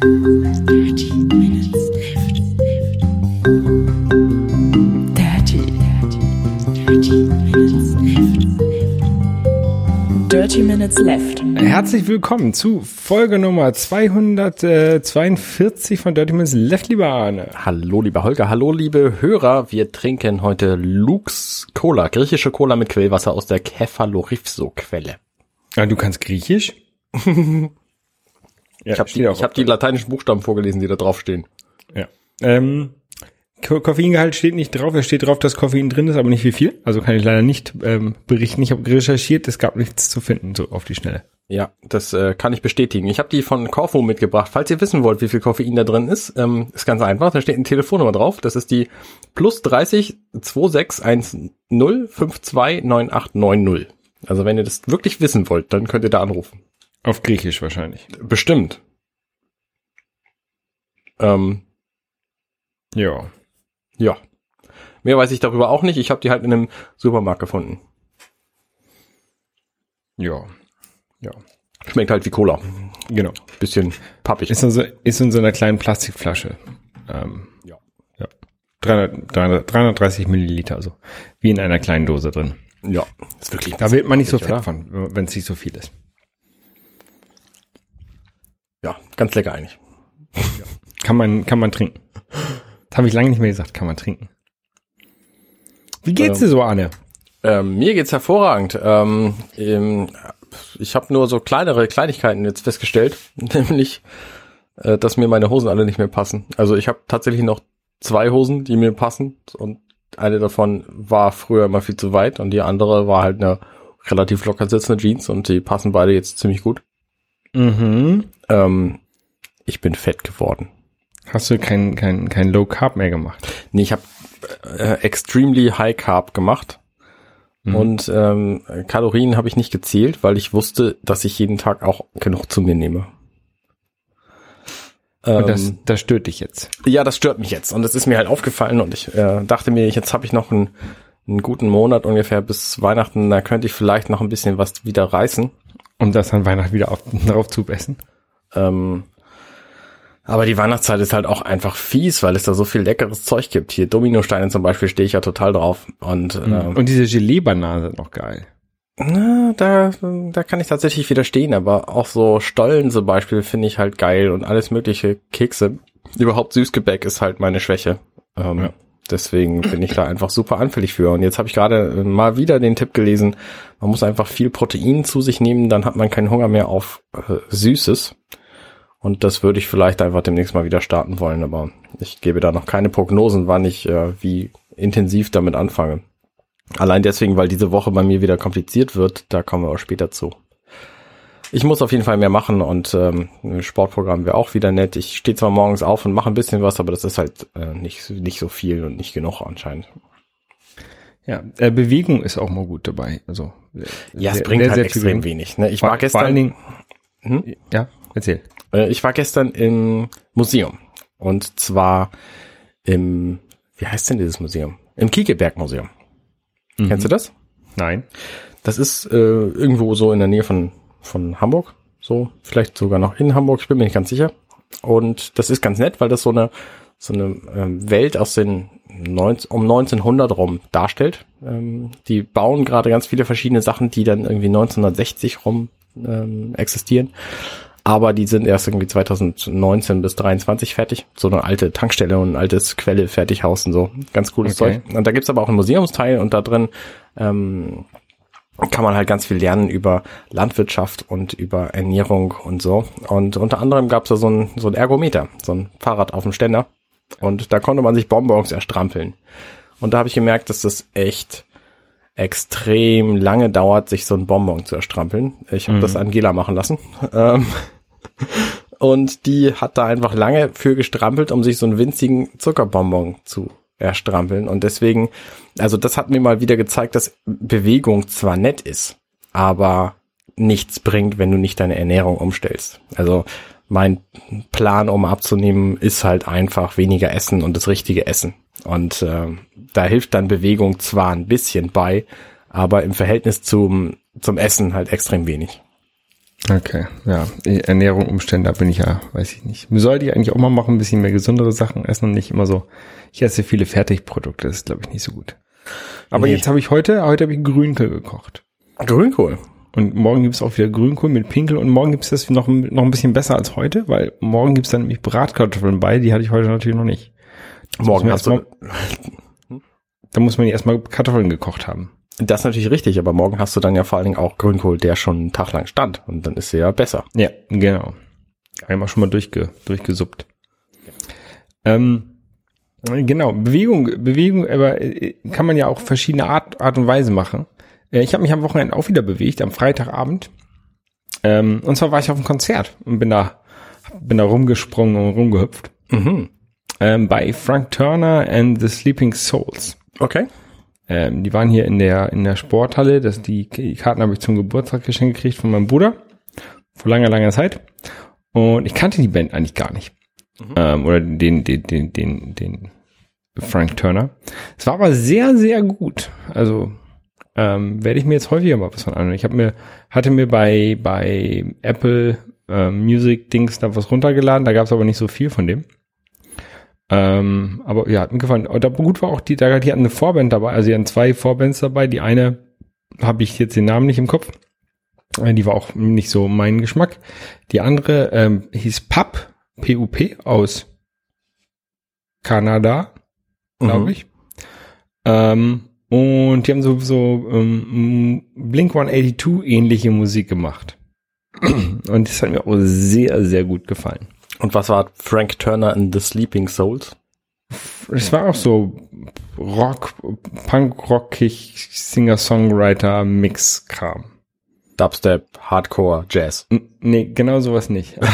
Dirty Minutes Left. Dirty, dirty, dirty Minutes Left. Dirty Minutes Left. Herzlich willkommen zu Folge Nummer 242 von Dirty Minutes Left, lieber Arne. Hallo, lieber Holger. Hallo, liebe Hörer. Wir trinken heute Lux Cola, griechische Cola mit Quellwasser aus der Kefalorifso-Quelle. Ah, du kannst Griechisch? ja, Ich habe die, ich hab die lateinischen Buchstaben vorgelesen, die da draufstehen. Ja. Ähm, Ko Koffeingehalt steht nicht drauf. Es steht drauf, dass Koffein drin ist, aber nicht wie viel. Also kann ich leider nicht ähm, berichten. Ich habe recherchiert, es gab nichts zu finden, so auf die Schnelle. Ja, das äh, kann ich bestätigen. Ich habe die von Corfu mitgebracht. Falls ihr wissen wollt, wie viel Koffein da drin ist, ähm, ist ganz einfach. Da steht eine Telefonnummer drauf. Das ist die plus 30 2610 52 9890. Also wenn ihr das wirklich wissen wollt, dann könnt ihr da anrufen. Auf Griechisch wahrscheinlich. Bestimmt. Ähm, Ja. Ja. Mehr weiß ich darüber auch nicht. Ich habe die halt in einem Supermarkt gefunden. Ja. Ja. Schmeckt halt wie Cola. Genau. Bisschen pappig. Ist in so, ist in so einer kleinen Plastikflasche. Ähm, Ja. ja. 300, 300, 330 Milliliter, also wie in einer kleinen Dose drin. Ja. Ist wirklich. Da wird man nicht so fett oder? von, wenn es nicht so viel ist. Ja, ganz lecker eigentlich. Kann man, kann man trinken. Das habe ich lange nicht mehr gesagt, kann man trinken. Wie geht's dir so, Arne? Ähm, mir geht's hervorragend. Ähm, ähm, ich habe nur so kleinere Kleinigkeiten jetzt festgestellt, nämlich, äh, dass mir meine Hosen alle nicht mehr passen. Also ich habe tatsächlich noch zwei Hosen, die mir passen und eine davon war früher immer viel zu weit und die andere war halt eine relativ locker sitzende Jeans und die passen beide jetzt ziemlich gut. Mhm. Ähm, ich bin fett geworden. Hast du kein, kein, kein Low Carb mehr gemacht? Nee, ich habe äh, extremely high carb gemacht. Und ähm, Kalorien habe ich nicht gezählt, weil ich wusste, dass ich jeden Tag auch genug zu mir nehme. Und das, Ähm, das stört dich jetzt. ja, das stört mich jetzt. Und das ist mir halt aufgefallen und ich äh, dachte mir, jetzt habe ich noch einen, einen guten Monat ungefähr bis Weihnachten, da könnte ich vielleicht noch ein bisschen was wieder reißen. Um das an Weihnachten wieder auf, drauf zu essen. Ähm, aber die Weihnachtszeit ist halt auch einfach fies, weil es da so viel leckeres Zeug gibt. Hier Dominosteine zum Beispiel stehe ich ja total drauf. Und ähm, Und diese Gelee-Bananen sind noch geil. Na, da, da kann ich tatsächlich widerstehen, aber auch so Stollen zum Beispiel finde ich halt geil und alles mögliche Kekse. Überhaupt Süßgebäck ist halt meine Schwäche. Ähm, Ja. Deswegen bin ich da einfach super anfällig für. Und jetzt habe ich gerade äh, mal wieder den Tipp gelesen, man muss einfach viel Protein zu sich nehmen, dann hat man keinen Hunger mehr auf äh, Süßes. Und das würde ich vielleicht einfach demnächst mal wieder starten wollen, aber ich gebe da noch keine Prognosen, wann ich äh, wie intensiv damit anfange. Allein deswegen, weil diese Woche bei mir wieder kompliziert wird, da kommen wir auch später zu. Ich muss auf jeden Fall mehr machen und ähm, ein Sportprogramm wäre auch wieder nett. Ich stehe zwar morgens auf und mache ein bisschen was, aber das ist halt äh, nicht, nicht so viel und nicht genug anscheinend. Ja, äh, Bewegung ist auch mal gut dabei. Also Ja, es sehr- bringt sehr, halt sehr extrem wenig. Ne? Ich Vor, war vor allen gestern, Dingen, Hm? ja, erzähl. Äh, ich war gestern im Museum und zwar im, wie heißt denn dieses Museum? Im Kiekeberg Museum. Kennst du das? Nein. Das ist äh, irgendwo so in der Nähe von, von Hamburg. So, vielleicht sogar noch in Hamburg, ich bin mir nicht ganz sicher. Und das ist ganz nett, weil das so eine, so eine ähm, Welt aus den 19, um 1900 rum darstellt. Ähm, die bauen gerade ganz viele verschiedene Sachen, die dann irgendwie 1960 rum ähm, existieren. Aber die sind erst irgendwie 2019 bis 23 fertig. So eine alte Tankstelle und ein altes Quelle Fertighaus und so. Ganz cooles Okay. Zeug. Und da gibt's aber auch einen Museumsteil und da drin ähm, kann man halt ganz viel lernen über Landwirtschaft und über Ernährung und so. Und unter anderem gab's da so ein, so ein Ergometer, so ein Fahrrad auf dem Ständer. Und da konnte man sich Bonbons erstrampeln. Und da habe ich gemerkt, dass das echt extrem lange dauert, sich so ein Bonbon zu erstrampeln. Ich habe das Angela machen lassen. Ähm, und die hat da einfach lange für gestrampelt, um sich so einen winzigen Zuckerbonbon zu erstrampeln. Und deswegen, also das hat mir mal wieder gezeigt, dass Bewegung zwar nett ist, aber nichts bringt, wenn du nicht deine Ernährung umstellst. Also mein Plan, um abzunehmen, ist halt einfach weniger essen und das richtige Essen. Und äh, da hilft dann Bewegung zwar ein bisschen bei, aber im Verhältnis zum, zum Essen halt extrem wenig. Okay, ja. Ernährung, Umstände, da bin ich ja, weiß ich nicht. Sollte ich eigentlich auch mal machen, ein bisschen mehr gesundere Sachen essen und nicht immer so. Ich esse viele Fertigprodukte, das ist, glaube ich, nicht so gut. Aber Nee. jetzt habe ich heute, heute habe ich Grünkohl gekocht. Grünkohl. Und morgen gibt's auch wieder Grünkohl mit Pinkel und morgen gibt's das noch, noch ein bisschen besser als heute, weil morgen gibt's dann nämlich Bratkartoffeln bei, die hatte ich heute natürlich noch nicht. Morgen hast du, Da muss man ja erstmal Kartoffeln gekocht haben. das ist natürlich richtig, aber morgen hast du dann ja vor allen Dingen auch Grünkohl, der schon einen Tag lang stand. Und dann ist er ja besser. Ja, genau. Einmal schon mal durchge, durchgesuppt. Ähm, genau, Bewegung, Bewegung, aber äh, kann man ja auch verschiedene Art, Art und Weise machen. Äh, Ich habe mich am Wochenende auch wieder bewegt, am Freitagabend. Ähm, und zwar war ich auf einem Konzert und bin da, bin da rumgesprungen und rumgehüpft. Mhm. Ähm, bei Frank Turner and the Sleeping Souls. Okay. Ähm, die waren hier in der, in der Sporthalle. Das, die, Karten habe ich zum Geburtstag geschenkt gekriegt von meinem Bruder. Vor langer, langer Zeit. Und ich kannte die Band eigentlich gar nicht. Ähm, oder den, den, den, den, den Frank Turner. Es war aber sehr, sehr gut. Also ähm, werde ich mir jetzt häufiger mal was von anhören. Ich habe mir, hatte mir bei, bei Apple ähm, Music Dings da was runtergeladen, da gab es aber nicht so viel von dem. Ähm, aber ja, hat mir gefallen. Und aber gut war auch die, da die hatten eine Vorband dabei, also die hatten zwei Vorbands dabei. Die eine habe ich jetzt den Namen nicht im Kopf. Äh, Die war auch nicht so mein Geschmack. Die andere ähm, hieß PUP, P-U-P, aus Kanada, glaube Mhm. ich. Ähm, und die haben so, so ähm, Blink 182 ähnliche Musik gemacht. Und das hat mir auch sehr, sehr gut gefallen. Und was war Frank Turner in The Sleeping Souls? Es war auch so Rock, Punk-Rockig, Singer-Songwriter-Mix-Kram. Dubstep, Hardcore, Jazz. N- Nee, genau sowas nicht.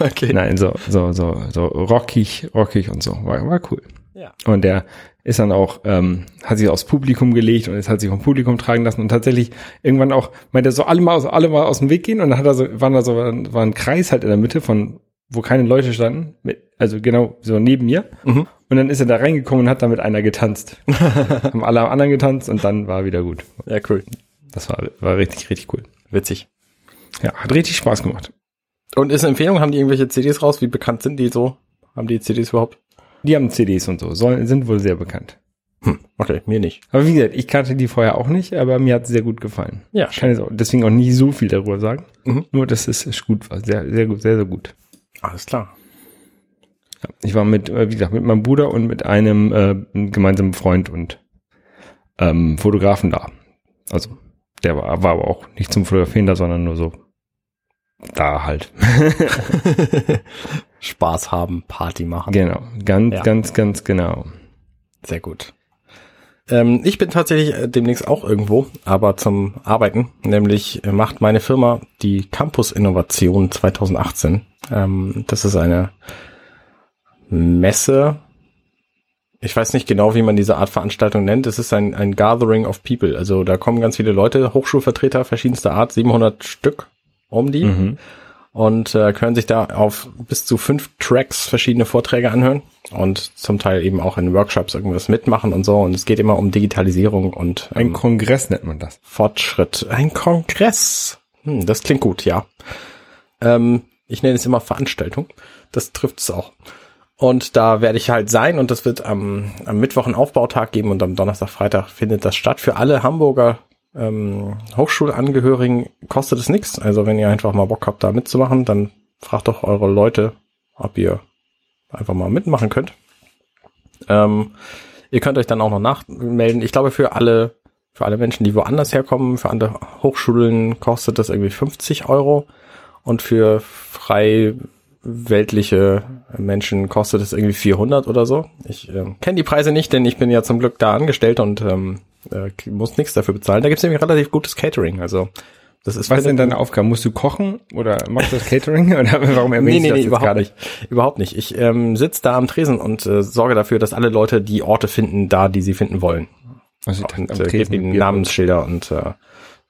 Okay. Nein, so, so, so, so rockig, rockig und so. War, war cool. Ja. Und der ist dann auch, ähm, hat sich aufs Publikum gelegt und es hat sich vom Publikum tragen lassen und tatsächlich irgendwann auch, meinte er so, alle mal, aus, alle mal aus dem Weg gehen und dann hat er so, waren da so, war ein Kreis halt in der Mitte von, wo keine Leute standen, mit, also genau so neben mir. Mhm. Und dann ist er da reingekommen und hat da mit einer getanzt. Haben alle anderen getanzt und dann war wieder gut. Ja, cool. Das war, war richtig, richtig cool. Witzig. Ja, hat richtig Spaß gemacht. Und ist eine Empfehlung, haben die irgendwelche CDs raus? Wie bekannt sind die so? Haben die CDs überhaupt? Die haben CDs und so, sollen, sind wohl sehr bekannt. Hm, okay, mir nicht. Aber wie gesagt, ich kannte die vorher auch nicht, aber mir hat sie sehr gut gefallen. Ja, Ich kann jetzt auch, deswegen auch nicht so viel darüber sagen. Mhm. Nur, dass es es gut war. Sehr, sehr gut, sehr, sehr gut. Alles klar. Ja, ich war mit, äh, wie gesagt, mit meinem Bruder und mit einem, äh, gemeinsamen Freund und ähm, Fotografen da. Also, der war, war aber auch nicht zum Fotografieren da, sondern nur so da halt. Spaß haben, Party machen. genau. Ganz, Ja. ganz, ganz genau. Sehr gut. Ähm, ich bin tatsächlich äh, demnächst auch irgendwo, aber zum Arbeiten. Nämlich äh, macht meine Firma die Campus Innovation 2018. Ähm, das ist eine Messe. Ich weiß nicht genau, wie man diese Art Veranstaltung nennt. Es ist ein, ein Gathering of People. Also da kommen ganz viele Leute, Hochschulvertreter verschiedenster Art, 700 Stück um die Mhm. Und äh, können sich da auf bis zu fünf Tracks verschiedene Vorträge anhören und zum Teil eben auch in Workshops irgendwas mitmachen und so. Und es geht immer um Digitalisierung und Ein ähm, Kongress nennt man das. Fortschritt. Ein Kongress. Hm, das klingt gut, ja. Ähm, ich nenne es immer Veranstaltung. Das trifft es auch. Und da werde ich halt sein und das wird am, am Mittwoch einen Aufbautag geben und am Donnerstag, Freitag findet das statt. Für alle Hamburger ähm, Hochschulangehörigen kostet es nichts. Also wenn ihr einfach mal Bock habt, da mitzumachen, dann fragt doch eure Leute, ob ihr einfach mal mitmachen könnt. Ähm, ihr könnt euch dann auch noch nachmelden. Ich glaube, für alle, für alle Menschen, die woanders herkommen, für andere Hochschulen kostet das irgendwie 50 Euro. Und für frei weltliche Menschen kostet es irgendwie 400 oder so. Ich ähm, kenne die Preise nicht, denn ich bin ja zum Glück da angestellt und ähm, äh, muss nichts dafür bezahlen. Da gibt es nämlich relativ gutes Catering. Also das ist Was sind findet- deine Aufgaben? Musst du kochen oder machst du das Catering? Oder warum erwähnst Nee, nee, nee, überhaupt gar nicht. Überhaupt nicht. Ich ähm, sitze da am Tresen und äh, sorge dafür, dass alle Leute die Orte finden, da, die sie finden wollen. Also, Und am äh, gebe ihnen Namensschilder und äh,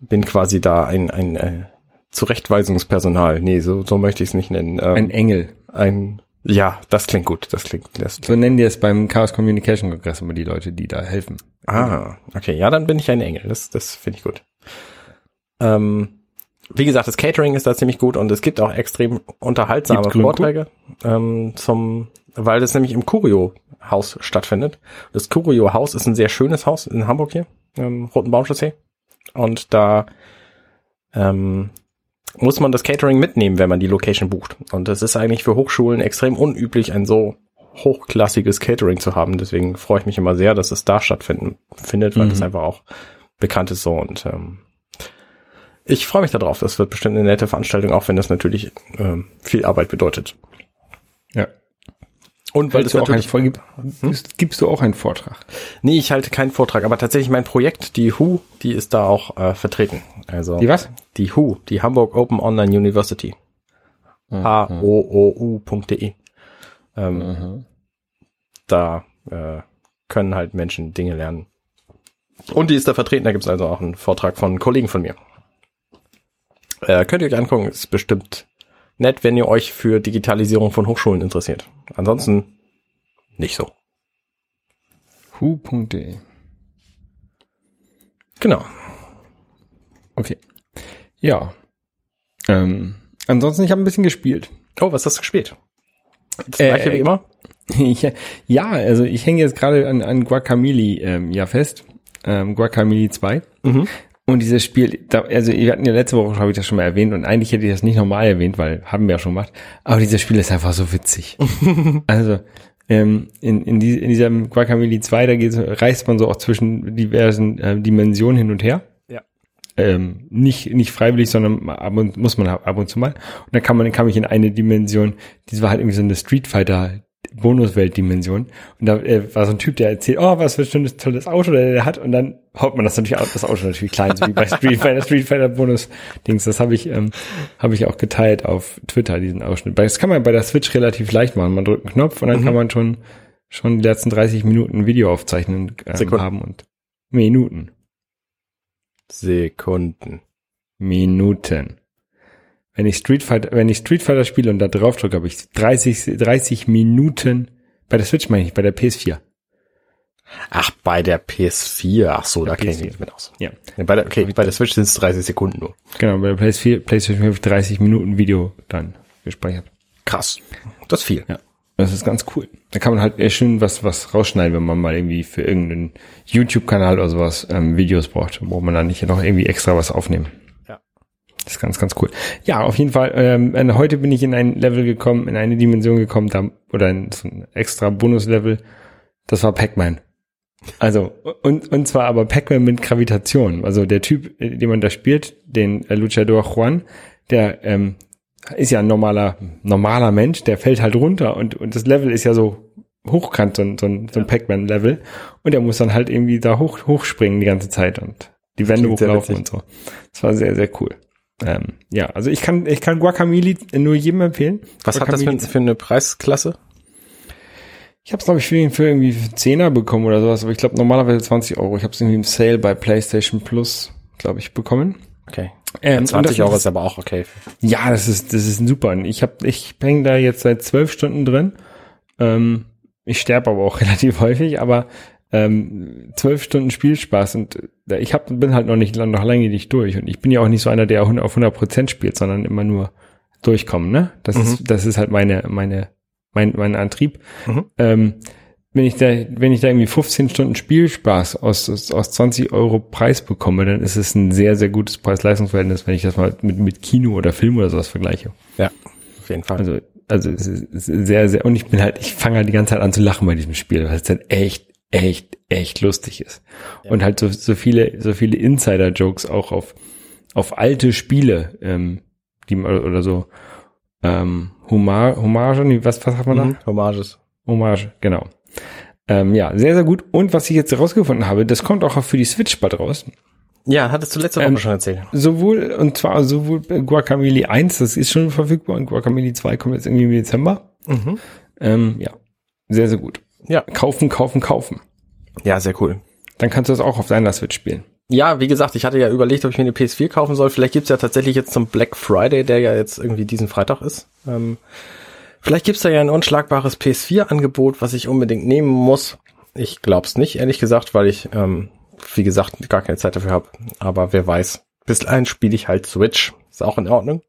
bin quasi da ein, ein äh, Zurechtweisungspersonal. Nee, so, so möchte ich es nicht nennen. Ähm, Ein Engel. ein, ja, das klingt gut. Das klingt, das So nennen die es beim Chaos Communication Kongress immer die Leute, die da helfen. Ah, okay. Ja, dann bin ich ein Engel. Das, das finde ich gut. Ähm, wie gesagt, das Catering ist da ziemlich gut und es gibt auch extrem unterhaltsame? Vorträge ähm, zum, weil das nämlich im Curio-Haus stattfindet. Das Curio-Haus ist ein sehr schönes Haus in Hamburg hier, im Roten Baumchaussee. Und da ähm, muss man das Catering mitnehmen, wenn man die Location bucht. Und es ist eigentlich für Hochschulen extrem unüblich, ein so hochklassiges Catering zu haben. Deswegen freue ich mich immer sehr, dass es da stattfinden findet, weil Mhm. das einfach auch bekannt ist so und ähm, ich freue mich darauf. Das wird bestimmt eine nette Veranstaltung, auch wenn das natürlich ähm, viel Arbeit bedeutet. Und weil das du auch einen, natürlich, gib- gibst, du auch einen Vortrag? nee, ich halte keinen Vortrag, aber tatsächlich mein Projekt, die WHO, die ist da auch äh, vertreten. Also Die was? Die WHO, die Hamburg Open Online University. H-O-O-U.de. Ähm, Mhm. da äh, können halt Menschen Dinge lernen. Und die ist da vertreten, da gibt's also auch einen Vortrag von Kollegen von mir. Äh, könnt ihr euch angucken, ist bestimmt nett, wenn ihr euch für Digitalisierung von Hochschulen interessiert. Ansonsten nicht so. Hu.de. Genau. Okay. Ja. Ähm, ansonsten, ich habe ein bisschen gespielt. Oh, was hast du gespielt? Das Äh, gleiche wie immer? Ich, ja, also ich hänge jetzt gerade an, an Guacamole ähm, ja fest. Ähm, Guacamole 2. Mhm. Und dieses Spiel, also wir hatten ja letzte Woche, habe ich das schon mal erwähnt, und eigentlich hätte ich das nicht normal erwähnt, weil haben wir ja schon gemacht. Aber dieses Spiel ist einfach so witzig. also ähm, in, in, die, in diesem Guacamole 2, da geht's, reist man so auch zwischen diversen äh, Dimensionen hin und her. Ja. Ähm, nicht, nicht freiwillig, sondern ab und, muss man ab und zu mal. Und dann kann man, kam ich in eine Dimension, die war halt irgendwie so eine Street Fighter Bonuswelt-Dimension. Und da äh, war so ein Typ, der erzählt, oh, was für ein schönes, tolles Auto der, der hat. Und dann haut man das natürlich aus, das Auto natürlich klein, so wie bei Street Fighter, Street Fighter Bonus-Dings. Das habe ich, ähm, habe ich auch geteilt auf Twitter, diesen Ausschnitt. Das kann man bei der Switch relativ leicht machen. Man drückt einen Knopf und dann Mhm. kann man schon, schon die letzten 30 Minuten Video aufzeichnen ähm, haben und Minuten. Sekunden. Minuten. Wenn ich Street Fighter, wenn ich Street Fighter spiele und da drauf drücke, habe ich 30, 30 Minuten bei der Switch meine ich, bei der PS4. Ach, bei der PS4. Ach so, da kenne ich PS4. mich mit aus. Ja. Bei der, okay, bei der Switch sind es 30 Sekunden nur. Genau, bei der PS4, PlayStation 5 30 Minuten Video dann gespeichert. Krass. Das ist viel. Ja. Das ist ganz cool. Da kann man halt schön was, was rausschneiden, wenn man mal irgendwie für irgendeinen YouTube-Kanal oder sowas ähm, Videos braucht, wo man dann nicht noch irgendwie extra was aufnehmen. Ist ganz, ganz cool. Ja, auf jeden Fall. Ähm, äh, heute bin ich in ein Level gekommen, in eine Dimension gekommen, da, oder in so ein extra Bonuslevel. Das war Pac-Man. Also, und, und zwar aber Pac-Man mit Gravitation. Also der Typ, äh, den man da spielt, den äh, Luchador Juan, der ähm, ist ja ein normaler, normaler Mensch, der fällt halt runter und, und das Level ist ja so hochkant, so ein, so ein, so ein Pac-Man-Level. Und er muss dann halt irgendwie da hoch, hochspringen die ganze Zeit und die Wände hochlaufen und so. Das war sehr, sehr cool. Ähm, ja, also ich kann, ich kann Guacamole nur jedem empfehlen. Was hat das für, Guacamole- für eine Preisklasse? Ich habe es, glaube ich, für, ihn- für irgendwie 10er bekommen oder sowas, aber ich glaube normalerweise 20 Euro. Ich habe es irgendwie im Sale bei PlayStation Plus, glaube ich, bekommen. Okay. Ähm, und 20 das- Euro ist aber auch okay. Ja, das ist, das ist super. Ich hab, ich hänge da jetzt seit zwölf Stunden drin. Ähm, ich sterbe aber auch relativ häufig, aber ähm, zwölf Stunden Spielspaß und äh, ich hab, bin halt noch nicht noch lange nicht durch und ich bin ja auch nicht so einer, der auf 100 Prozent spielt, sondern immer nur durchkommen. Ne, das Mhm. ist das ist halt meine meine mein mein Antrieb. Mhm. Ähm, wenn ich da wenn ich da irgendwie 15 Stunden Spielspaß aus aus, aus 20 Euro Preis bekomme, dann ist es ein sehr sehr gutes Preis-Leistungs-Verhältnis, wenn ich das mal mit mit Kino oder Film oder sowas vergleiche. Ja, auf jeden Fall. Also, also es ist, sehr, sehr, und ich bin halt, ich fange halt die ganze Zeit an zu lachen bei diesem Spiel, weil es halt echt, echt, echt lustig ist. Und halt so, so viele, so viele Insider-Jokes auch auf, auf alte Spiele, ähm, die man, oder so, ähm, Hommage, Hommage, was, was hat man da? mhm. Hommages. Hommage, genau. Ähm, ja, sehr, sehr gut. Und was ich jetzt herausgefunden habe, das kommt auch für die Switch bald raus. Ja, hattest du letzte Woche Ähm, schon erzählt. Sowohl, und zwar sowohl Guacamole 1, das ist schon verfügbar, und Guacamole 2 kommt jetzt irgendwie im Dezember. Mhm. Ähm, ja, sehr, sehr gut. Ja. Kaufen, kaufen, kaufen. Ja, sehr cool. Dann kannst du das auch auf deiner Switch spielen. Ja, wie gesagt, ich hatte ja überlegt, ob ich mir eine PS4 kaufen soll. Vielleicht gibt's ja tatsächlich jetzt zum Black Friday, der ja jetzt irgendwie diesen Freitag ist. Ähm, vielleicht gibt's da ja ein unschlagbares PS4-Angebot, was ich unbedingt nehmen muss. Ich glaub's nicht, ehrlich gesagt, weil ich, ähm, wie gesagt, gar keine Zeit dafür habe. Aber wer weiß, Bislang spiele ich halt Switch. Ist auch in Ordnung.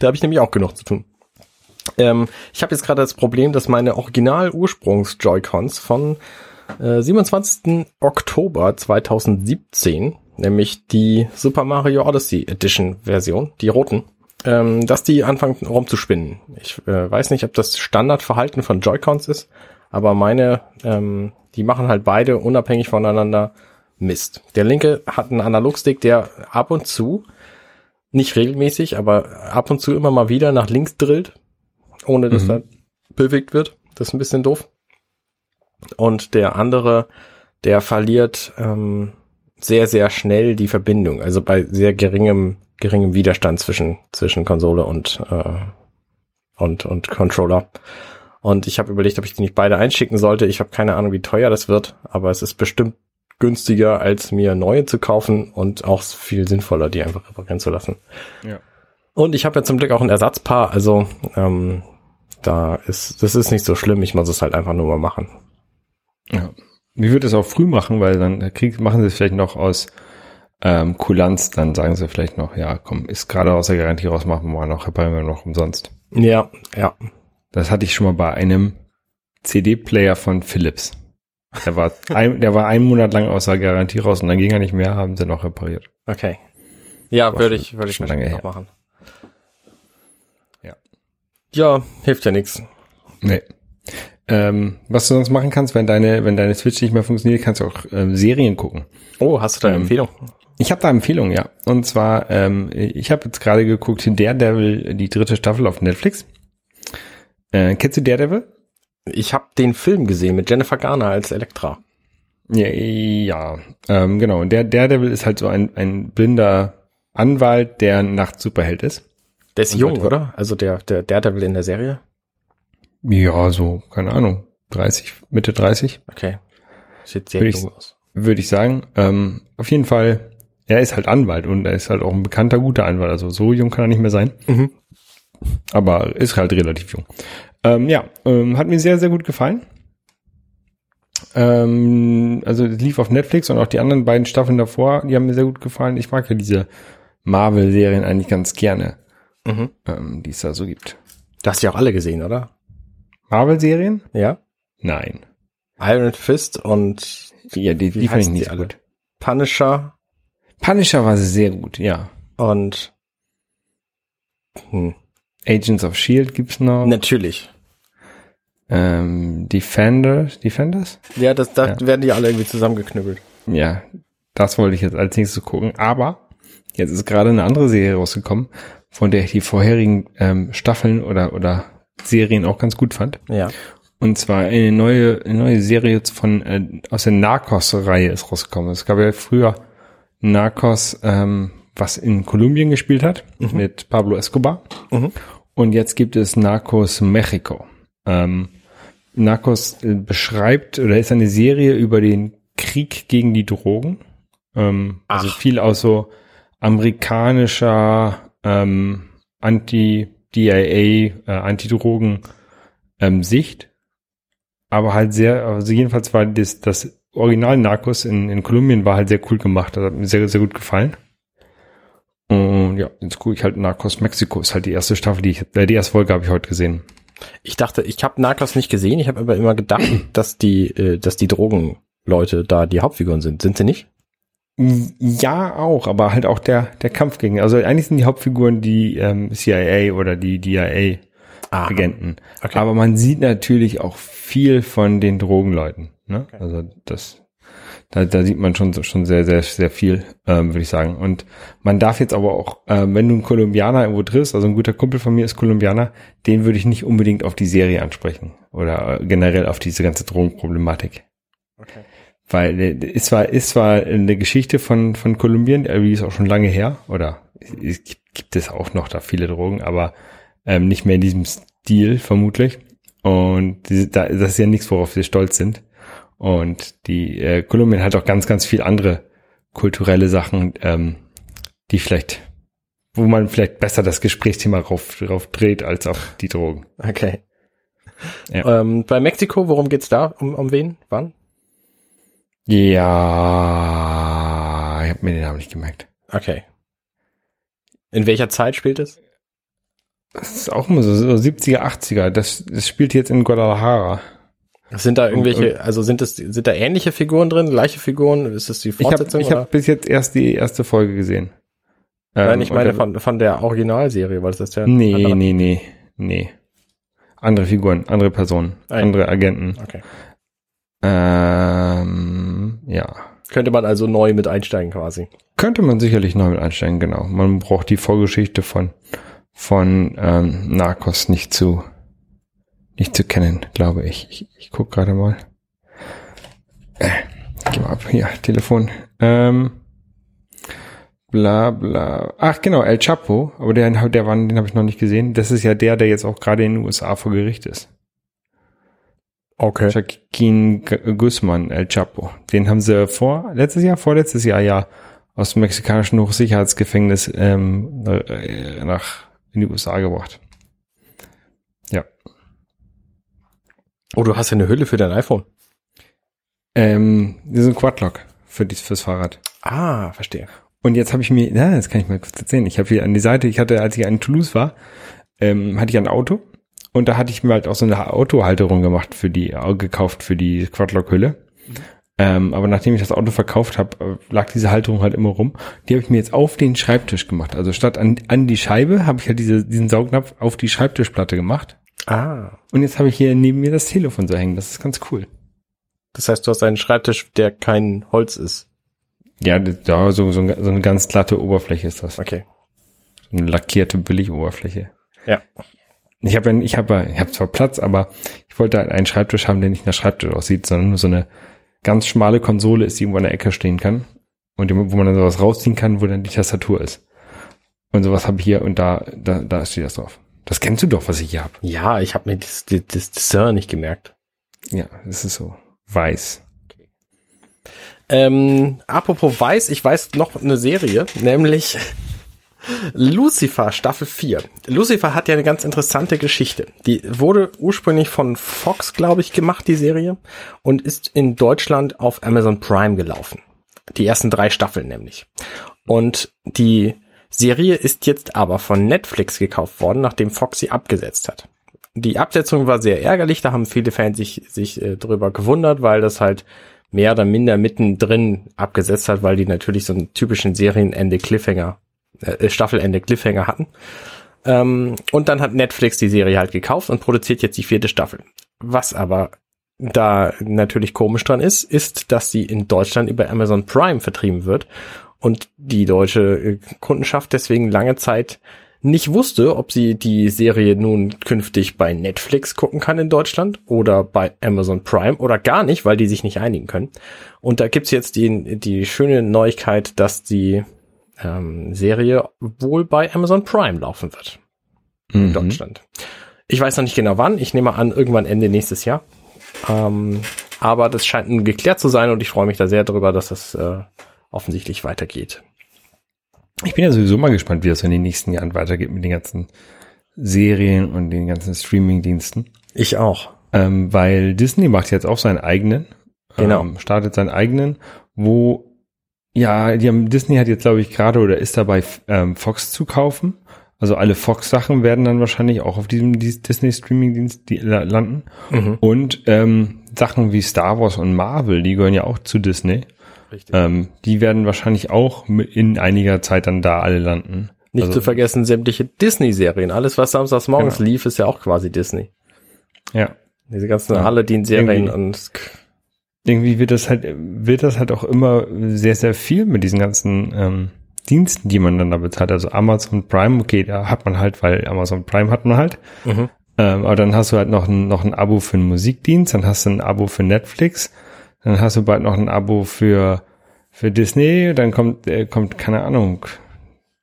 Da habe ich nämlich auch genug zu tun. Ähm, ich habe jetzt gerade das Problem, dass meine Original-Ursprungs-Joy-Cons von äh, 27. Oktober 2017, nämlich die Super Mario Odyssey Edition Version, die roten, ähm, dass die anfangen rumzuspinnen. Ich äh, weiß nicht, ob das Standardverhalten von Joy-Cons ist, aber meine, ähm, die machen halt beide unabhängig voneinander Mist. Der linke hat einen Analogstick, der ab und zu, nicht regelmäßig, aber ab und zu immer mal wieder nach links drillt, ohne dass Mhm. er bewegt wird. Das ist ein bisschen doof. Und der andere, der verliert ähm, sehr, sehr schnell die Verbindung. Also bei sehr geringem, geringem Widerstand zwischen, zwischen Konsole und, äh, und, und Controller. Und ich habe überlegt, ob ich die nicht beide einschicken sollte. Ich habe keine Ahnung, wie teuer das wird, aber es ist bestimmt günstiger, als mir neue zu kaufen und auch viel sinnvoller, die einfach reparieren zu lassen. Ja. Und ich habe ja zum Glück auch ein Ersatzpaar, also ähm, da ist, das ist nicht so schlimm, ich muss es halt einfach nur mal machen. Ja. Ich würde es auch früh machen, weil dann krieg, machen sie es vielleicht noch aus ähm, Kulanz, dann sagen sie vielleicht noch, ja, komm, ist gerade aus der Garantie raus, machen wir mal noch, reparieren wir noch umsonst. Ja, ja. Das hatte ich schon mal bei einem CD-Player von Philips. Der war, ein, der war einen Monat lang aus der Garantie raus und dann ging er nicht mehr, haben sie noch repariert. Okay. Ja, würde ich, würde ich schon lange noch machen. Ja. Hilft ja nichts. Nee. Ähm, was du sonst machen kannst, wenn deine, wenn deine Switch nicht mehr funktioniert, kannst du auch ähm, Serien gucken. Oh, hast du da eine Ähm, Empfehlung? Ich habe da Empfehlungen, ja. Und zwar, ähm, ich habe jetzt gerade geguckt, Daredevil, die dritte Staffel auf Netflix. Äh, kennst du Daredevil? Ich habe den Film gesehen mit Jennifer Garner als Elektra. Ja, ja ähm, genau. Und der Daredevil ist halt so ein, ein blinder Anwalt, der ein Nacht-Superheld ist. Der ist Und jung, oder? Also der, der Daredevil in der Serie? Ja, so, keine Ahnung, 30, Mitte 30, Okay. Sieht sehr Würde ich- jung aus. würde ich sagen. Ähm, auf jeden Fall, er ist halt Anwalt und er ist halt auch ein bekannter, guter Anwalt. Also so jung kann er nicht mehr sein. Mhm. aber ist halt relativ jung. Ähm, ja, ähm, hat mir sehr, sehr gut gefallen. Ähm, also es lief auf Netflix und auch die anderen beiden Staffeln davor, die haben mir sehr gut gefallen. Ich mag ja diese Marvel-Serien eigentlich ganz gerne, Mhm. ähm, die es da so gibt. Du hast die auch alle gesehen, oder? Marvel-Serien? Ja. Nein. Iron Fist und Ja, die, die fand ich nicht alle? gut. Punisher Punisher war sehr gut, ja. und hm. Agents of Shield gibt's noch. natürlich. Ähm, Defender, Defenders? Ja, das, da Ja. werden die alle irgendwie zusammengeknüppelt. Ja, das wollte ich jetzt als nächstes gucken. Aber jetzt ist gerade eine andere Serie rausgekommen, von der ich die vorherigen ähm, Staffeln oder, oder Serien auch ganz gut fand. Ja. Und zwar eine neue, eine neue Serie von äh, aus der Narcos-Reihe ist rausgekommen. Es gab ja früher Narcos, ähm, was in Kolumbien gespielt hat, mit Pablo Escobar. Mhm. Und jetzt gibt es Narcos Mexico. Ähm, Narcos äh, beschreibt oder ist eine Serie über den Krieg gegen die Drogen. Ähm, also viel aus so amerikanischer ähm, Anti-DIA, äh, Anti-Drogen ähm. Aber halt sehr, also jedenfalls war das, das Original Narcos in, in Kolumbien war halt sehr cool gemacht. Das hat mir sehr, sehr gut gefallen. Und ja, jetzt gucke ich halt Narcos Mexiko. Ist halt die erste Staffel, die ich, äh, die erste Folge habe ich heute gesehen. Ich dachte, ich habe Narcos nicht gesehen, ich habe aber immer gedacht, dass die, äh, dass die Drogenleute da die Hauptfiguren sind. Sind sie nicht? Ja, auch, aber halt auch der, der Kampf gegen, also eigentlich sind die Hauptfiguren die ähm, CIA oder die DIA Ah, Agenten. Okay. Aber man sieht natürlich auch viel von den Drogenleuten. Ne? Also das, da, da sieht man schon schon sehr, sehr, sehr viel, ähm, würde ich sagen. Und man darf jetzt aber auch, ähm, wenn du einen Kolumbianer irgendwo triffst, also ein guter Kumpel von mir ist Kolumbianer, den würde ich nicht unbedingt auf die Serie ansprechen oder äh, generell auf diese ganze Drogenproblematik. Okay. Weil äh, ist zwar ist zwar eine Geschichte von von Kolumbien, äh, die ist auch schon lange her oder es gibt, gibt es auch noch da viele Drogen, aber ähm, nicht mehr in diesem Stil vermutlich. Und diese, da, das ist ja nichts, worauf wir stolz sind. Und die äh, Kolumbien hat auch ganz ganz viel andere kulturelle Sachen, ähm, die vielleicht, wo man vielleicht besser das Gesprächsthema rauf, rauf dreht als auf die Drogen. Okay. Ja. Ähm, bei Mexiko, worum geht's da? Um, um wen? Wann? Ja, ich habe mir den Namen nicht gemerkt. Okay. In welcher Zeit spielt es? Das ist auch immer so, so 70er, 80er. Das, das spielt jetzt in Guadalajara. Sind da irgendwelche, also sind es, sind da ähnliche Figuren drin, gleiche Figuren? Ist das die Ich habe Fortsetzung? ich oder? hab bis jetzt erst die erste Folge gesehen. Nein, Ähm, ich meine und von, von der Originalserie, weil das ist ja. Nee, andere- nee, nee, nee. Andere Figuren, andere Personen, Ah, andere Agenten. Okay. Ähm, ja. Könnte man also neu mit einsteigen quasi. Könnte man sicherlich neu mit einsteigen, genau. Man braucht die Vorgeschichte von, von ähm, Narcos nicht zu, nicht zu kennen, glaube ich. Ich, ich guck gerade mal. Äh, geh mal ab, hier, Telefon. Ähm, bla bla. Ach genau, El Chapo, aber der, der war, den habe ich noch nicht gesehen. Das ist ja der, der jetzt auch gerade in den USA vor Gericht ist. Okay. Joaquin Guzman, El Chapo. Den haben sie vor, letztes Jahr, vorletztes Jahr ja aus dem mexikanischen Hochsicherheitsgefängnis ähm, äh, nach in die USA gebracht. Ja. Oh, du hast ja eine Hülle für dein iPhone. Ähm, das ist ein Quadlock für dies, fürs Fahrrad. Ah, verstehe. Und jetzt habe ich mir, ja, das kann ich mal kurz erzählen. Ich habe hier an die Seite, ich hatte, als ich in Toulouse war, ähm, hatte ich ein Auto und da hatte ich mir halt auch so eine Autohalterung gemacht für die, äh, gekauft für die Quadlock-Hülle. Ähm, aber nachdem ich das Auto verkauft habe, lag diese Halterung halt immer rum. Die habe ich mir jetzt auf den Schreibtisch gemacht. Also statt an, an die Scheibe habe ich halt diese, diesen Saugnapf auf die Schreibtischplatte gemacht. Ah. Und jetzt habe ich hier neben mir das Telefon so hängen. Das ist ganz cool. Das heißt, du hast einen Schreibtisch, der kein Holz ist. Ja, ja so, so, so eine ganz glatte Oberfläche ist das. Okay. So eine lackierte Billigoberfläche. Ja. Ich habe ich habe, ich habe zwar Platz, aber ich wollte halt einen Schreibtisch haben, der nicht nach Schreibtisch aussieht, sondern nur so eine ganz schmale Konsole ist, die irgendwo in der Ecke stehen kann und wo man dann sowas rausziehen kann, wo dann die Tastatur ist. Und sowas habe ich hier und da, da, da steht das drauf. Das kennst du doch, was ich hier habe. Ja, ich habe mir das, das, das Design nicht gemerkt. Ja, das ist so weiß. Ähm, apropos weiß, ich weiß noch eine Serie, nämlich Lucifer Staffel 4. Lucifer hat ja eine ganz interessante Geschichte. Die wurde ursprünglich von Fox, glaube ich, gemacht, die Serie, und ist in Deutschland auf Amazon Prime gelaufen. Die ersten drei Staffeln nämlich. Und die Serie ist jetzt aber von Netflix gekauft worden, nachdem Fox sie abgesetzt hat. Die Absetzung war sehr ärgerlich, da haben viele Fans sich, sich äh, drüber gewundert, weil das halt mehr oder minder mittendrin abgesetzt hat, weil die natürlich so einen typischen Serienende Cliffhanger, äh, Staffelende Cliffhanger hatten. Ähm, und dann hat Netflix die Serie halt gekauft und produziert jetzt die vierte Staffel. Was aber da natürlich komisch dran ist, ist, dass sie in Deutschland über Amazon Prime vertrieben wird und die deutsche äh, Kundenschaft deswegen lange Zeit nicht wusste, ob sie die Serie nun künftig bei Netflix gucken kann in Deutschland oder bei Amazon Prime oder gar nicht, weil die sich nicht einigen können. Und da gibt's jetzt die, die schöne Neuigkeit, dass die ähm, Serie wohl bei Amazon Prime laufen wird in Mhm. Deutschland. Ich weiß noch nicht genau wann. Ich nehme an, irgendwann Ende nächstes Jahr. Ähm, aber das scheint nun geklärt zu sein und ich freue mich da sehr drüber, dass das äh, offensichtlich weitergeht. Ich bin ja sowieso mal gespannt, wie das in den nächsten Jahren weitergeht mit den ganzen Serien und den ganzen Streaming-Diensten. Ich auch. Ähm, weil Disney macht jetzt auch seinen eigenen. Genau. Ähm, startet seinen eigenen, wo, ja, die haben, Disney hat jetzt, glaube ich, gerade oder ist dabei, ähm, Fox zu kaufen. Also alle Fox-Sachen werden dann wahrscheinlich auch auf diesem Dis- Disney-Streaming-Dienst die- la- landen. Mhm. Und ähm, Sachen wie Star Wars und Marvel, die gehören ja auch zu Disney. Richtig. Ähm, die werden wahrscheinlich auch in einiger Zeit dann da alle landen. Nicht also- zu vergessen sämtliche Disney-Serien. Alles, was samstags morgens Genau. lief, ist ja auch quasi Disney. Ja. Diese ganzen Ja. Aladdin-Serien und irgendwie wird das halt, wird das halt auch immer sehr, sehr viel mit diesen ganzen ähm, Diensten, die man dann da bezahlt. Also Amazon Prime, okay, da hat man halt, weil Amazon Prime hat man halt. Mhm. Ähm, aber dann hast du halt noch ein, noch ein Abo für einen Musikdienst, dann hast du ein Abo für Netflix, dann hast du bald noch ein Abo für, für Disney, dann kommt, äh, kommt, keine Ahnung,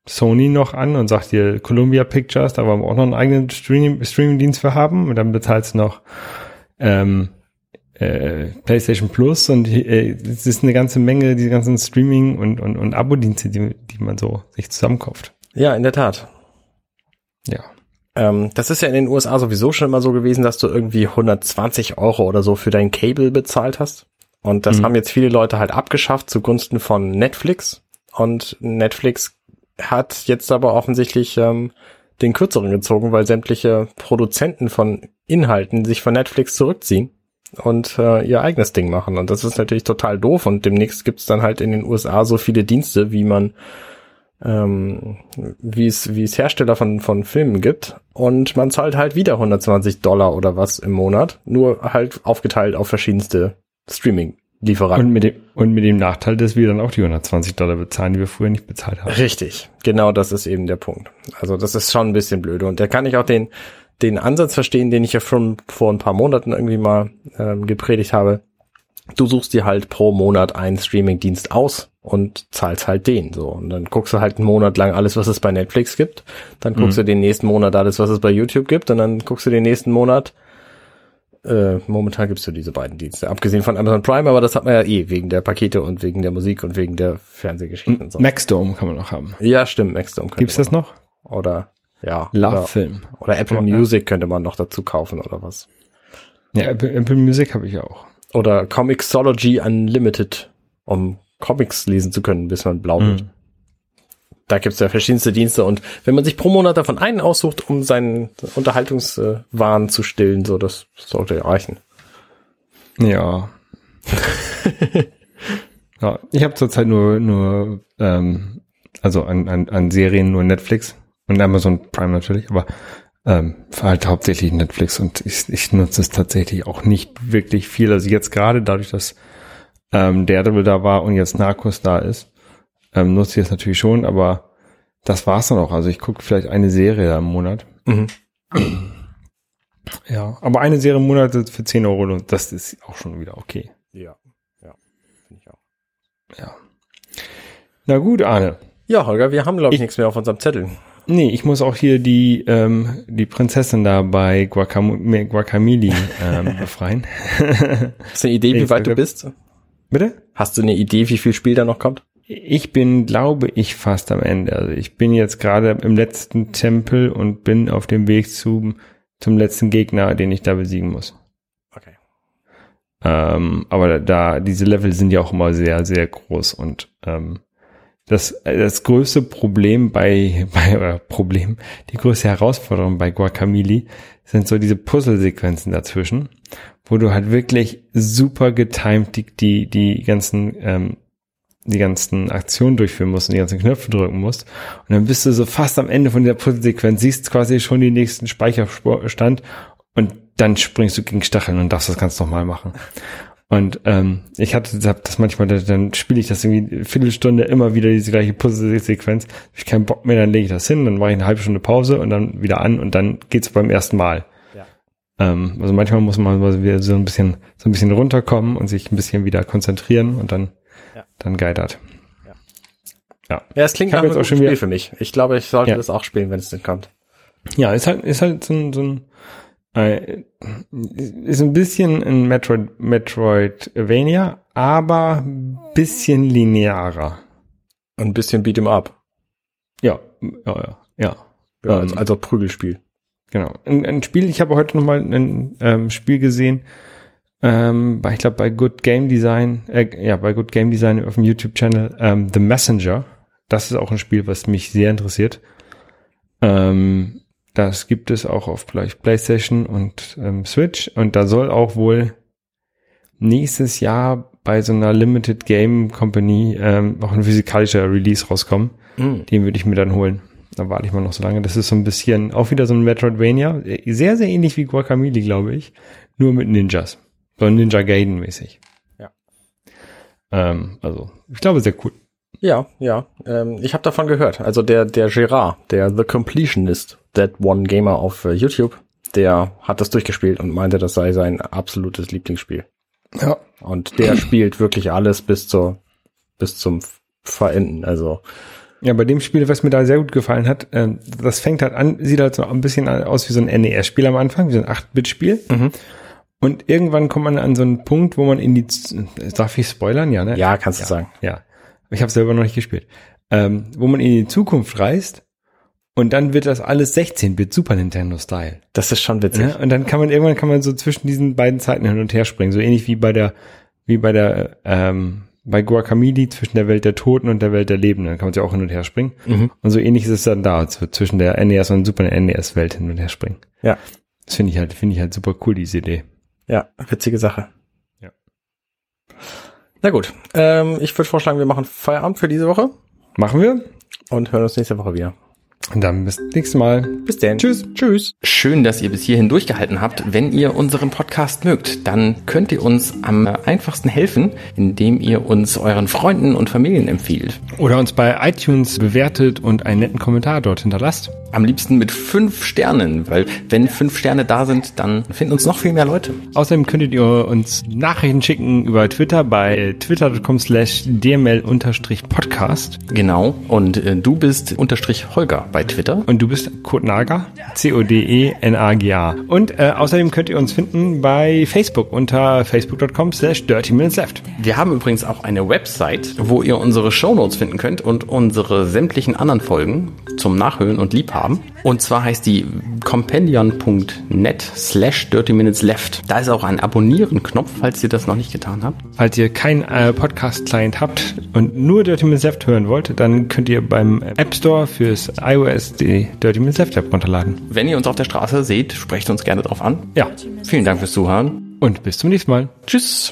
Sony noch an und sagt dir Columbia Pictures, da wollen wir auch noch einen eigenen Streaming, Streaming-Dienst für haben und dann bezahlst du noch ähm, äh, PlayStation Plus und äh, es ist eine ganze Menge, die ganzen Streaming- und, und, und Abo-Dienste, die, die man so sich zusammenkauft. ja, in der Tat. Ja. Ähm, das ist ja in den USA sowieso schon immer so gewesen, dass du irgendwie 120 Euro oder so für dein Cable bezahlt hast. Und das Mhm. haben jetzt viele Leute halt abgeschafft zugunsten von Netflix. Und Netflix hat jetzt aber offensichtlich ähm, den kürzeren gezogen, weil sämtliche Produzenten von Inhalten sich von Netflix zurückziehen und äh, ihr eigenes Ding machen. Und das ist natürlich total doof. Und demnächst gibt's dann halt in den USA so viele Dienste, wie man ähm, wie es wie es Hersteller von von Filmen gibt und man zahlt halt wieder 120 Dollar oder was im Monat, nur halt aufgeteilt auf verschiedenste Streaming Lieferanten. Und mit dem, und mit dem Nachteil, dass wir dann auch die 120 Dollar bezahlen, die wir früher nicht bezahlt haben. Richtig, genau das ist eben der Punkt. Also das ist schon ein bisschen blöde und da kann ich auch den den Ansatz verstehen, den ich ja schon vor ein paar Monaten irgendwie mal ähm, gepredigt habe. Du suchst dir halt pro Monat einen Streamingdienst aus und zahlst halt den so und dann guckst du halt einen Monat lang alles, was es bei Netflix gibt, dann guckst Mhm. du den nächsten Monat alles, was es bei YouTube gibt und dann guckst du den nächsten Monat äh, momentan gibt's ja diese beiden Dienste, abgesehen von Amazon Prime, aber das hat man ja eh wegen der Pakete und wegen der Musik und wegen der Fernsehgeschichten und so. Maxdome kann man noch haben. Ja, stimmt, Maxdome Gibt's das noch? Oder ja, Love oder, Film. oder Apple Ja. Music könnte man noch dazu kaufen oder was. Ja, Apple, Apple Music habe ich auch. Oder Comixology Unlimited, um Comics lesen zu können, bis man blau wird. Mhm. Da gibt's ja verschiedenste Dienste und wenn man sich pro Monat davon einen aussucht, um seinen Unterhaltungswahn zu stillen, so das sollte ja reichen. Ja. ja ich habe zurzeit nur, nur ähm, also an, an, an Serien nur Netflix und Amazon Prime natürlich, aber ähm, halt hauptsächlich Netflix und ich, ich nutze es tatsächlich auch nicht wirklich viel. Also jetzt gerade dadurch, dass ähm, Daredevil da war und jetzt Narcos da ist, ähm, nutze ich es natürlich schon, aber das war's dann auch. Also ich gucke vielleicht eine Serie da im Monat. Mhm. Ja, aber eine Serie im Monat für 10 Euro, das ist auch schon wieder okay. Ja, ja, finde ich auch. Ja. Na gut, Arne. Ja, Holger, wir haben, glaube ich, Ich- nichts mehr auf unserem Zettel. Nee, ich muss auch hier die, ähm, die Prinzessin da bei Guacam Guacamole ähm, befreien. Hast du eine Idee, wie Ich weit du bist? Bitte? Hast du eine Idee, wie viel Spiel da noch kommt? Ich bin, glaube ich, fast am Ende. Also ich bin jetzt gerade im letzten Tempel und bin auf dem Weg zum, zum letzten Gegner, den ich da besiegen muss. Okay. Ähm, aber da, diese Level sind ja auch immer sehr, sehr groß und ähm, das, äh, das größte Problem bei, bei äh, Problem, die größte Herausforderung bei Guacamole sind so diese Puzzlesequenzen dazwischen, wo du halt wirklich super getimed die, die, die ganzen, ähm, die ganzen Aktionen durchführen musst und die ganzen Knöpfe drücken musst. Und dann bist du so fast am Ende von dieser Puzzlesequenz, siehst quasi schon den nächsten Speicherstand und dann springst du gegen Stacheln und darfst das ganz normal machen. Und ähm, ich hatte das manchmal, da- dann spiele ich das irgendwie eine Viertelstunde immer wieder diese gleiche Puzzle-Sequenz. Hab ich keinen Bock mehr, dann lege ich das hin, dann mache ich eine halbe Stunde Pause und dann wieder an und dann geht's beim ersten Mal. Ja. Ähm, also manchmal muss man mal wieder so ein bisschen so ein bisschen runterkommen und sich ein bisschen wieder konzentrieren und dann Ja. dann geitert. Ja, es klingt Ich hab nach einem auch schon Spiel wieder- für mich. Ich glaube, ich sollte Ja. das auch spielen, wenn es denn kommt. Ja, ist halt, ist halt so ein, so ein ist ein bisschen ein Metroid, Metroidvania, aber ein bisschen linearer. Ein bisschen Beat'em Up. Ja, ja, ja, ja. Also, also Prügelspiel. Genau. Ein, ein Spiel, ich habe heute noch mal ein ähm, Spiel gesehen, ähm, ich glaube bei Good Game Design, äh, ja, bei Good Game Design auf dem YouTube-Channel, ähm, The Messenger. Das ist auch ein Spiel, was mich sehr interessiert. Ähm, das gibt es auch auf Play- PlayStation und ähm, Switch und da soll auch wohl nächstes Jahr bei so einer Limited Game Company ähm, auch ein physikalischer Release rauskommen. Mhm. Den würde ich mir dann holen. Da warte ich mal noch so lange. Das ist so ein bisschen, auch wieder so ein Metroidvania. Sehr, sehr ähnlich wie Guacamole, glaube ich. Nur mit Ninjas. So Ninja Gaiden mäßig. Ja. Ähm, also, ich glaube, sehr cool. Ja, ja. Ähm, ich habe davon gehört. Also der, der Gerard, der The Completionist, That One Gamer auf äh, YouTube, der hat das durchgespielt und meinte, das sei sein absolutes Lieblingsspiel. Ja. Und der spielt wirklich alles bis zur, bis zum Verenden. Also, Ja, bei dem Spiel, was mir da sehr gut gefallen hat, ähm, das fängt halt an, sieht halt so ein bisschen aus wie so ein NES-Spiel am Anfang, wie so ein 8-Bit-Spiel. Mhm. Und irgendwann kommt man an so einen Punkt, wo man in die, darf ich spoilern? Ja, ne? ja, kannst du sagen. Ja, ich habe selber noch nicht gespielt. Ähm, wo man in die Zukunft reist und dann wird das alles 16-Bit Super Nintendo Style. Das ist schon witzig. Ja? Und dann kann man irgendwann kann man so zwischen diesen beiden Zeiten hin und her springen, so ähnlich wie bei der wie bei der ähm, bei Guacamole zwischen der Welt der Toten und der Welt der Lebenden. Da kann man sich auch hin und her springen. Und so ähnlich ist es dann da, so zwischen der NES und Super NES Welt hin und her springen. Ja. Das finde ich halt, finde ich halt super cool, diese Idee. Ja, witzige Sache. Ja. Na gut, ähm, ich würde vorschlagen, wir machen Feierabend für diese Woche Machen wir. und hören uns nächste Woche wieder. Und dann bis nächstes Mal. Bis dann. Tschüss. Tschüss. Schön, dass ihr bis hierhin durchgehalten habt. Wenn ihr unseren Podcast mögt, dann könnt ihr uns am einfachsten helfen, indem ihr uns euren Freunden und Familien empfiehlt. Oder uns bei iTunes bewertet und einen netten Kommentar dort hinterlasst. Am liebsten mit fünf Sternen, weil wenn fünf Sterne da sind, dann finden uns noch viel mehr Leute. Außerdem könntet ihr uns Nachrichten schicken über Twitter bei twitter.com slash dml-podcast. Genau. Und äh, du bist unterstrich Holger bei Twitter. Und du bist Kurt Nager, C-O-D-E-N-A-G-A. Und äh, außerdem könnt ihr uns finden bei Facebook unter facebook.com slash dirty minutes left. Wir haben übrigens auch eine Website, wo ihr unsere Shownotes finden könnt und unsere sämtlichen anderen Folgen zum Nachhören und Liebhaben. Und zwar heißt die compendion.net slash dirty minutes left. Da ist auch ein Abonnieren-Knopf, falls ihr das noch nicht getan habt. Falls ihr keinen äh, Podcast-Client habt und nur Dirty Minutes Left hören wollt, dann könnt ihr beim App Store fürs iOS die Dirty Minutes Left App runterladen. Wenn ihr uns auf der Straße seht, sprecht uns gerne drauf an. Ja, Vielen Dank fürs Zuhören. und bis zum nächsten Mal. Tschüss.